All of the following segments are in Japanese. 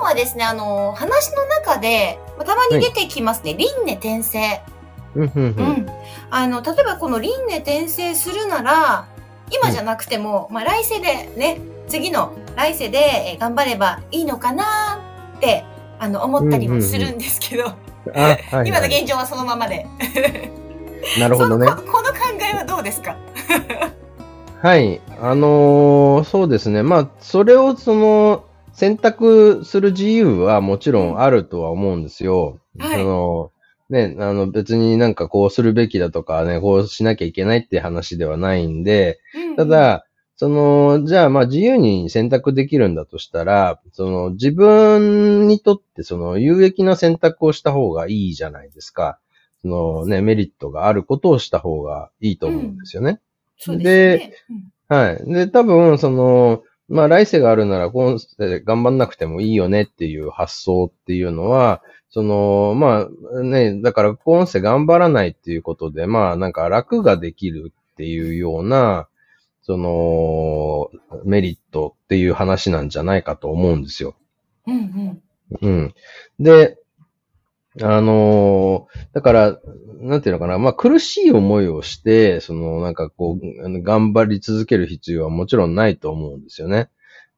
日はですねあの話の中でたまに出てきますね、はい、輪廻転生。うん、うん、あの、例えばこの輪廻転生するなら、今じゃなくても、うん、まあ来世でね、次の来世で頑張ればいいのかなって、あの、思ったりもするんですけど、今の現状はそのままで。なるほどね。こ。この考えはどうですか？はい。あのー、そうですね。まあ、それをその、選択する自由はもちろんあるとは思うんですよ。はい、そのね、あの別になんかこうするべきだとかね、こうしなきゃいけないって話ではないんで、ただ、その、じゃあまあ自由に選択できるんだとしたら、その自分にとってその有益な選択をした方がいいじゃないですか。そのね、メリットがあることをした方がいいと思うんですよね。うん、そうですね。で、うん、はい。で、多分その、まあ来世があるなら今世頑張んなくてもいいよねっていう発想っていうのは、その、まあね、だから今世頑張らないっていうことで、まあなんか楽ができるっていうような、その、メリットっていう話なんじゃないかと思うんですよ。うんうん。うん。で、あのー、だから、なんていうのかな、まあ苦しい思いをして、そのなんかこう、頑張り続ける必要はもちろんないと思うんですよね。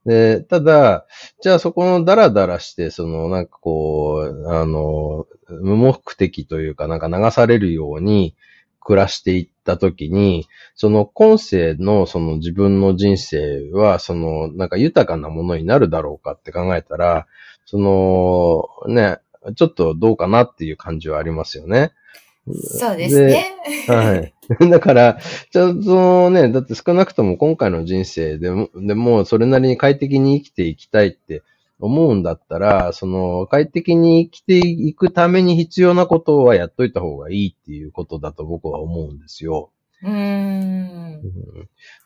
で、ただ、じゃあそこのダラダラして、そのなんかこう、あの、無目的というかなんか流されるように暮らしていったときに、その今世のその自分の人生は、そのなんか豊かなものになるだろうかって考えたら、そのね、ちょっとどうかなっていう感じはありますよね。そうですね。はい。だから、ちゃんとね、だって少なくとも今回の人生でも、でもそれなりに快適に生きていきたいって思うんだったら、その快適に生きていくために必要なことはやっといた方がいいっていうことだと僕は思うんですよ。うん。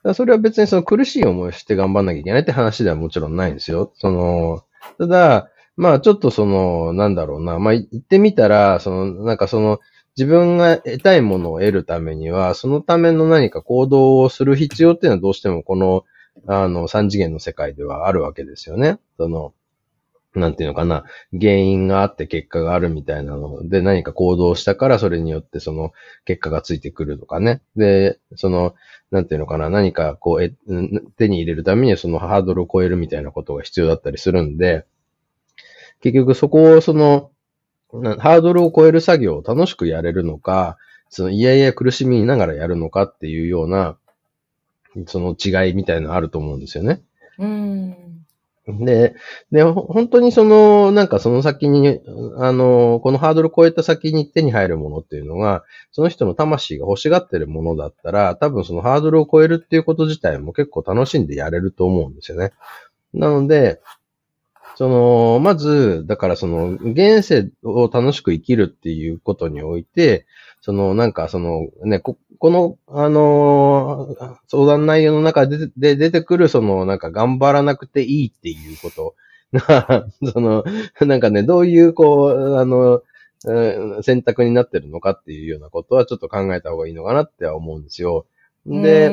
うん、それは別にその苦しい思いをして頑張んなきゃいけないって話ではもちろんないんですよ。その、ただ、まあちょっとその、なんだろうな、まあ言ってみたら、その、なんかその、自分が得たいものを得るためには、そのための何か行動をする必要っていうのはどうしてもこの、あの、三次元の世界ではあるわけですよね。その、なんていうのかな、原因があって結果があるみたいなので何か行動したからそれによってその結果がついてくるとかね。で、その、なんていうのかな、何かこう、手に入れるためにそのハードルを超えるみたいなことが必要だったりするんで、結局そこをその、ハードルを超える作業を楽しくやれるのか、そのいやいや苦しみながらやるのかっていうような、その違いみたいなのあると思うんですよね。うん。で、で、本当にその、なんかその先に、あの、このハードルを超えた先に手に入るものっていうのが、その人の魂が欲しがってるものだったら、多分そのハードルを超えるっていうこと自体も結構楽しんでやれると思うんですよね。なので、その、まず、だからその、現世を楽しく生きるっていうことにおいて、その、なんかその、ね、こ、この、あのー、相談内容の中でで出てくる、その、なんか頑張らなくていいっていうことが、その、なんかね、どういう、こう、あの、選択になってるのかっていうようなことはちょっと考えた方がいいのかなっては思うんですよ。で、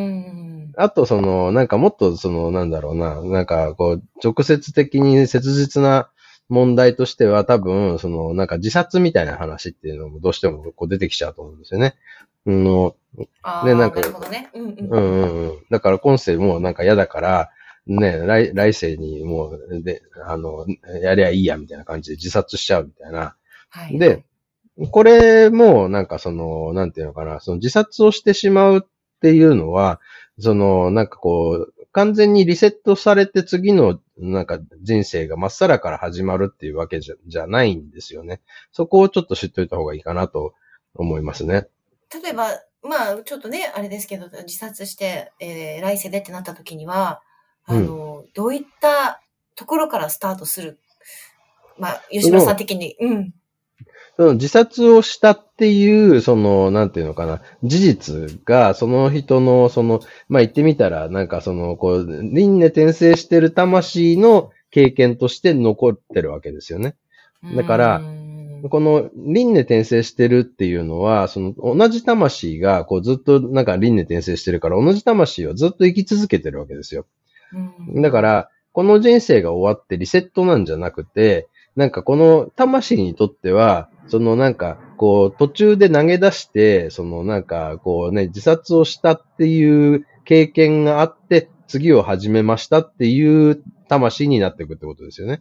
あと、その、なんかもっと、その、なんだろうな、なんか、こう、直接的に切実な問題としては、多分、その、なんか自殺みたいな話っていうのもどうしてもこう出てきちゃうと思うんですよね。うん、の、ね、なんか、ね、うんうん、うんうん。だから今世もなんか嫌だから、ね、来、来世にもう、で、あの、やりゃいいや、みたいな感じで自殺しちゃうみたいな。はい、で、これも、なんかその、なんていうのかな、その自殺をしてしまうっていうのは、その、なんかこう、完全にリセットされて次のなんか人生がまっさらから始まるっていうわけじゃじゃないんですよね。そこをちょっと知っといた方がいいかなと思いますね。例えば、まあ、ちょっとね、あれですけど、自殺して、えー、来世でってなった時には、あの、うん、どういったところからスタートする？まあ、吉野さん的に、うん。その自殺をしたっていう、その、なんていうのかな、事実が、その人の、その、まあ、言ってみたら、なんかその、こう、輪廻転生してる魂の経験として残ってるわけですよね。だからうんこの輪廻転生してるっていうのは、その同じ魂がこうずっとなんか輪廻転生してるから、同じ魂はずっと生き続けてるわけですよ。うんだから、この人生が終わってリセットなんじゃなくて、なんかこの魂にとっては、そのなんか、こう途中で投げ出して、そのなんかこうね、自殺をしたっていう経験があって、次を始めましたっていう魂になっていくってことですよね。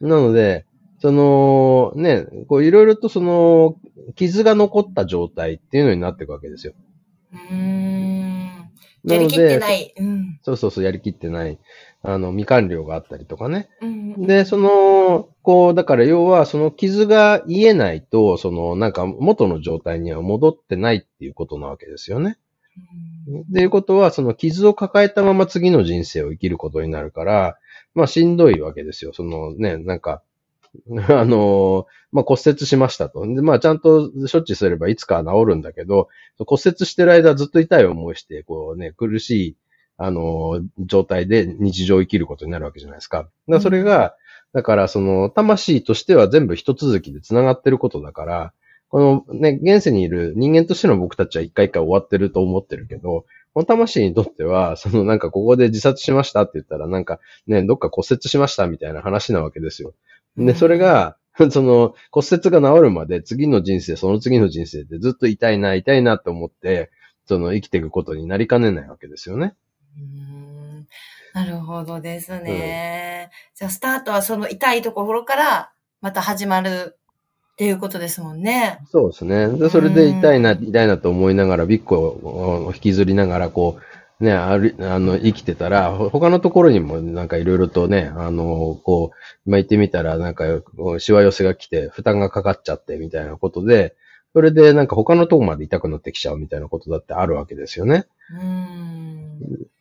なので、その、ね、こういろいろとその、傷が残った状態っていうのになっていくわけですよ。うん。やりきってで、ない。うん。そうそうそう、やりきってない、あの、未完了があったりとかね。うんで、その、こう、だから要は、その傷が癒えないと、その、なんか元の状態には戻ってないっていうことなわけですよね。っていうことは、その傷を抱えたまま次の人生を生きることになるから、まあしんどいわけですよ。そのね、なんか、あの、まあ骨折しましたと。で、まあちゃんと処置すればいつかは治るんだけど、骨折してる間ずっと痛い思いして、こうね、苦しい、あの、状態で日常を生きることになるわけじゃないですか。だからそれが、だからその、魂としては全部一続きで繋がってることだから、このね、現世にいる人間としての僕たちは一回一回終わってると思ってるけど、この魂にとっては、そのなんかここで自殺しましたって言ったらなんかね、どっか骨折しましたみたいな話なわけですよ。で、それ、が、その骨折が治るまで次の人生、その次の人生でずっと痛いな、痛いなと思って、その生きていくことになりかねないわけですよね。うんなるほどですね。じゃあ、スタートはその痛いところから、また始まるっていうことですもんね。そうですね。で、それで痛いな、痛いなと思いながら、ビッグを引きずりながら、こう、ね、ある、あの、生きてたら、ほ他のところにもなんかいろいろとね、あの、こう、まあ、言ってみたら、なんか、しわ寄せが来て、負担がかかっちゃって、みたいなことで、それでなんか他のとこまで痛くなってきちゃうみたいなことだってあるわけですよね。うん。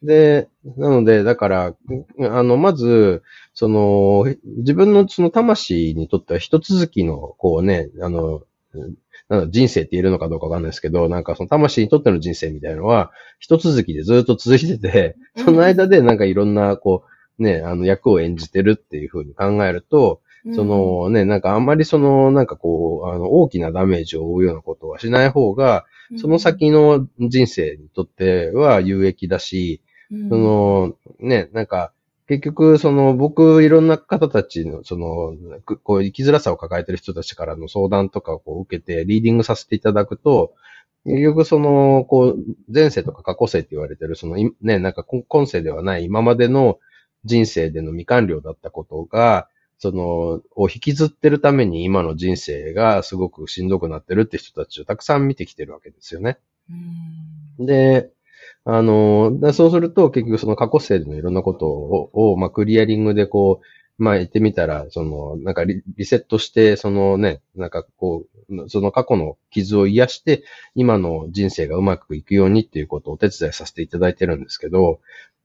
で、なので、だから、あの、まず、その、自分のその魂にとっては一続きの、こうね、あの、なんだ人生って言えるのかどうかわかんないですけど、なんかその魂にとっての人生みたいなのは、一続きでずっと続いてて、その間でなんかいろんな、こう、ね、あの役を演じてるっていうふうに考えると、そのね、なんかあんまりその、なんかこう、あの、大きなダメージを負うようなことはしない方が、うん、その先の人生にとっては有益だし、うん、その、ね、なんか、結局、その、僕、いろんな方たちの、その、くこう、生きづらさを抱えてる人たちからの相談とかをこう受けて、リーディングさせていただくと、結局、その、こう、前世とか過去世って言われてる、その、いね、なんか、今今世ではない今までの人生での未完了だったことが、その、を引きずってるために今の人生がすごくしんどくなってるって人たちをたくさん見てきてるわけですよね。うん、で、あの、そうすると結局その過去生でのいろんなことを、をまあ、クリアリングでこう、まあ、言ってみたら、その、なんかリリセットして、そのね、なんかこう、その過去の傷を癒して、今の人生がうまくいくようにっていうことをお手伝いさせていただいてるんですけど、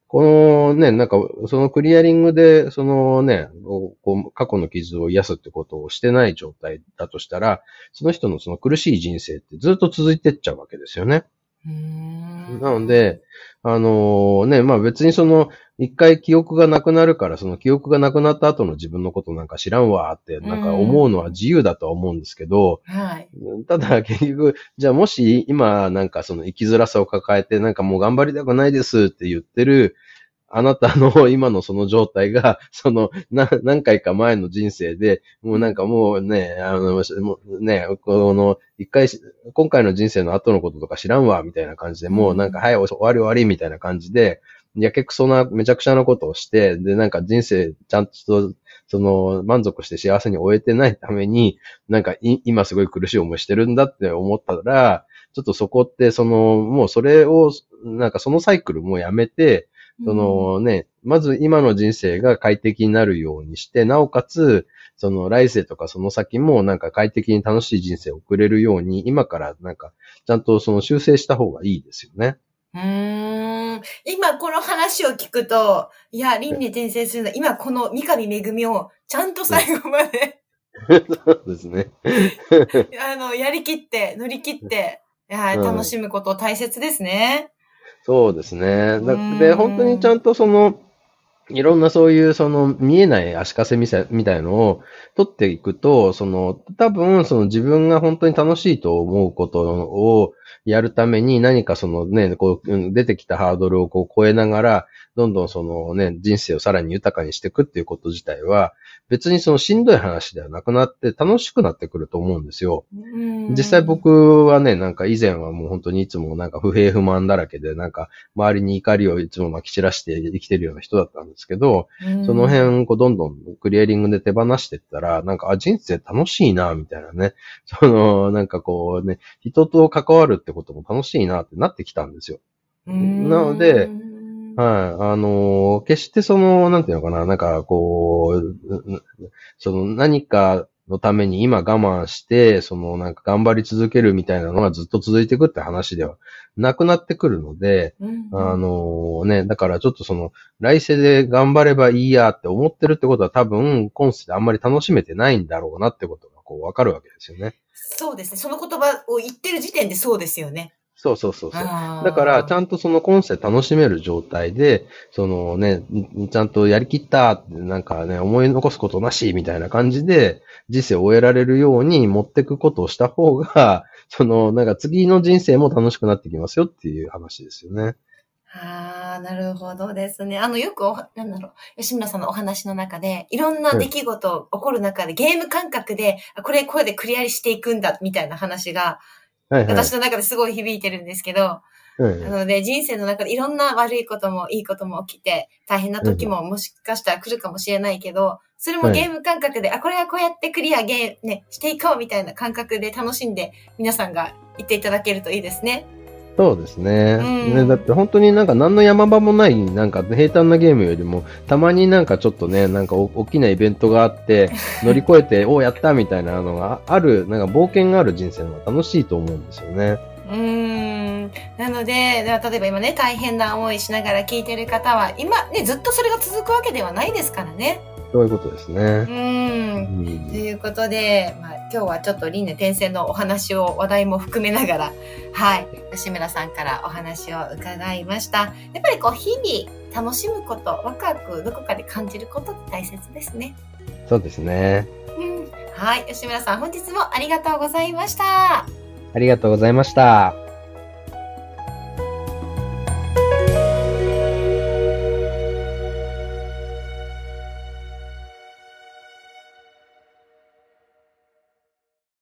このね、なんか、そのクリアリングで、そのね、こう過去の傷を癒すってことをしてない状態だとしたら、その人のその苦しい人生ってずっと続いてっちゃうわけですよね。うんなので、あのね、まあ別にその、一回記憶がなくなるから、その記憶がなくなった後の自分のことなんか知らんわって、なんか思うのは自由だとは思うんですけど、はい。ただ結局、じゃあもし今なんかその生きづらさを抱えてなんかもう頑張りたくないですって言ってる、あなたの今のその状態が、その、な、何回か前の人生で、もうなんかもうね、あの、もうね、この、一回し、今回の人生の後のこととか知らんわ、みたいな感じで、もうなんか、はい、終わり終わり、みたいな感じで、やけくそな、めちゃくちゃなことをして、で、なんか人生、ちゃんと、その、満足して幸せに終えてないために、なんかい、今すごい苦しい思いしてるんだって思ったら、ちょっとそこって、その、もうそれを、なんかそのサイクルもやめて、そのね、まず今の人生が快適になるようにして、なおかつ、その来世とかその先もなんか快適に楽しい人生を送れるように、今からなんか、ちゃんとその修正した方がいいですよね。うーん。今この話を聞くと、いや、輪廻転生するの、今この三上恵をちゃんと最後までそうですね。あの、やりきって、乗り切って、いやうん楽しむこと大切ですね。そうですね。だうんで、本当にちゃんとその、いろんなそういうその見えない足かせみたいみたいのを取っていくと、その多分その自分が本当に楽しいと思うことをやるために何かそのね、こううん出てきたハードルをこう超えながら、どんどんそのね、人生をさらに豊かにしていくっていうこと自体は、別にそのしんどい話ではなくなって楽しくなってくると思うんですよ。うん実際、僕はね、なんか以前はもう本当にいつもなんか不平不満だらけで、なんか周りに怒りをいつもまき散らして生きてるような人だったんですけど、うんその、辺、こうどんどんクリアリングで手放していったら、なんか、あ、人生楽しいな、みたいなね。その、なんかこうね、人と関わるってことも楽しいなってなってきたんですよ。うんなので、はい。あのー決してその、なんていうのかな、なんかこう、うその何かのために今我慢して、そのなんか頑張り続けるみたいなのがずっと続いていくって話ではなくなってくるので、うんあのね、だからちょっとその、来世で頑張ればいいやって思ってるってことは多分、今世であんまり楽しめてないんだろうなってことがこうわかるわけですよね。そうですね。その言葉を言ってる時点でそうですよね。そうそうそうそう。だだから、ちゃんとその今世楽しめる状態で、そのね、んちゃんとやりきったって、なんかね、思い残すことなし、みたいな感じで、人生を終えられるように持っていくことをした方が、その、なんか次の人生も楽しくなってきますよっていう話ですよね。ああ、なるほどですね。あの、よくお、なんだろう、吉村さんのお話の中で、いろんな出来事起こる中で、ゲーム感覚で、あこれ、これでクリアしていくんだ、みたいな話が、はいはい。私の中ですごい響いてるんですけど、うんなので、人生の中でいろんな悪いこともいいことも起きて、大変な時ももしかしたら来るかもしれないけど、それもはいゲーム感覚で、あ、これはこうやってクリアゲー、ね、していこうみたいな感覚で楽しんで、皆さんが言っていただけるといいですね。そうですね。うんねだって本当になんか何の山場もない、なんか平坦なゲームよりも、たまになんかちょっとね、なんかお大きなイベントがあって、乗り越えて、おやったみたいなのがある、なんか冒険がある人生の方が楽しいと思うんですよね。うーん。なので、例えば今ね、大変な思いしながら聞いてる方は、今ね、ずっとそれが続くわけではないですからね。そういうことですうね。ー。うんんということで、まあ、今日はちょっと輪廻転生のお話を、話題も含めながら、はい、吉村さんからお話を伺いました。やっぱりこう、日々楽しむこと、ワクワクどこかで感じることって大切ですね。そうですね。うん。はい、吉村さん本日もありがとうございました。ありがとうございました。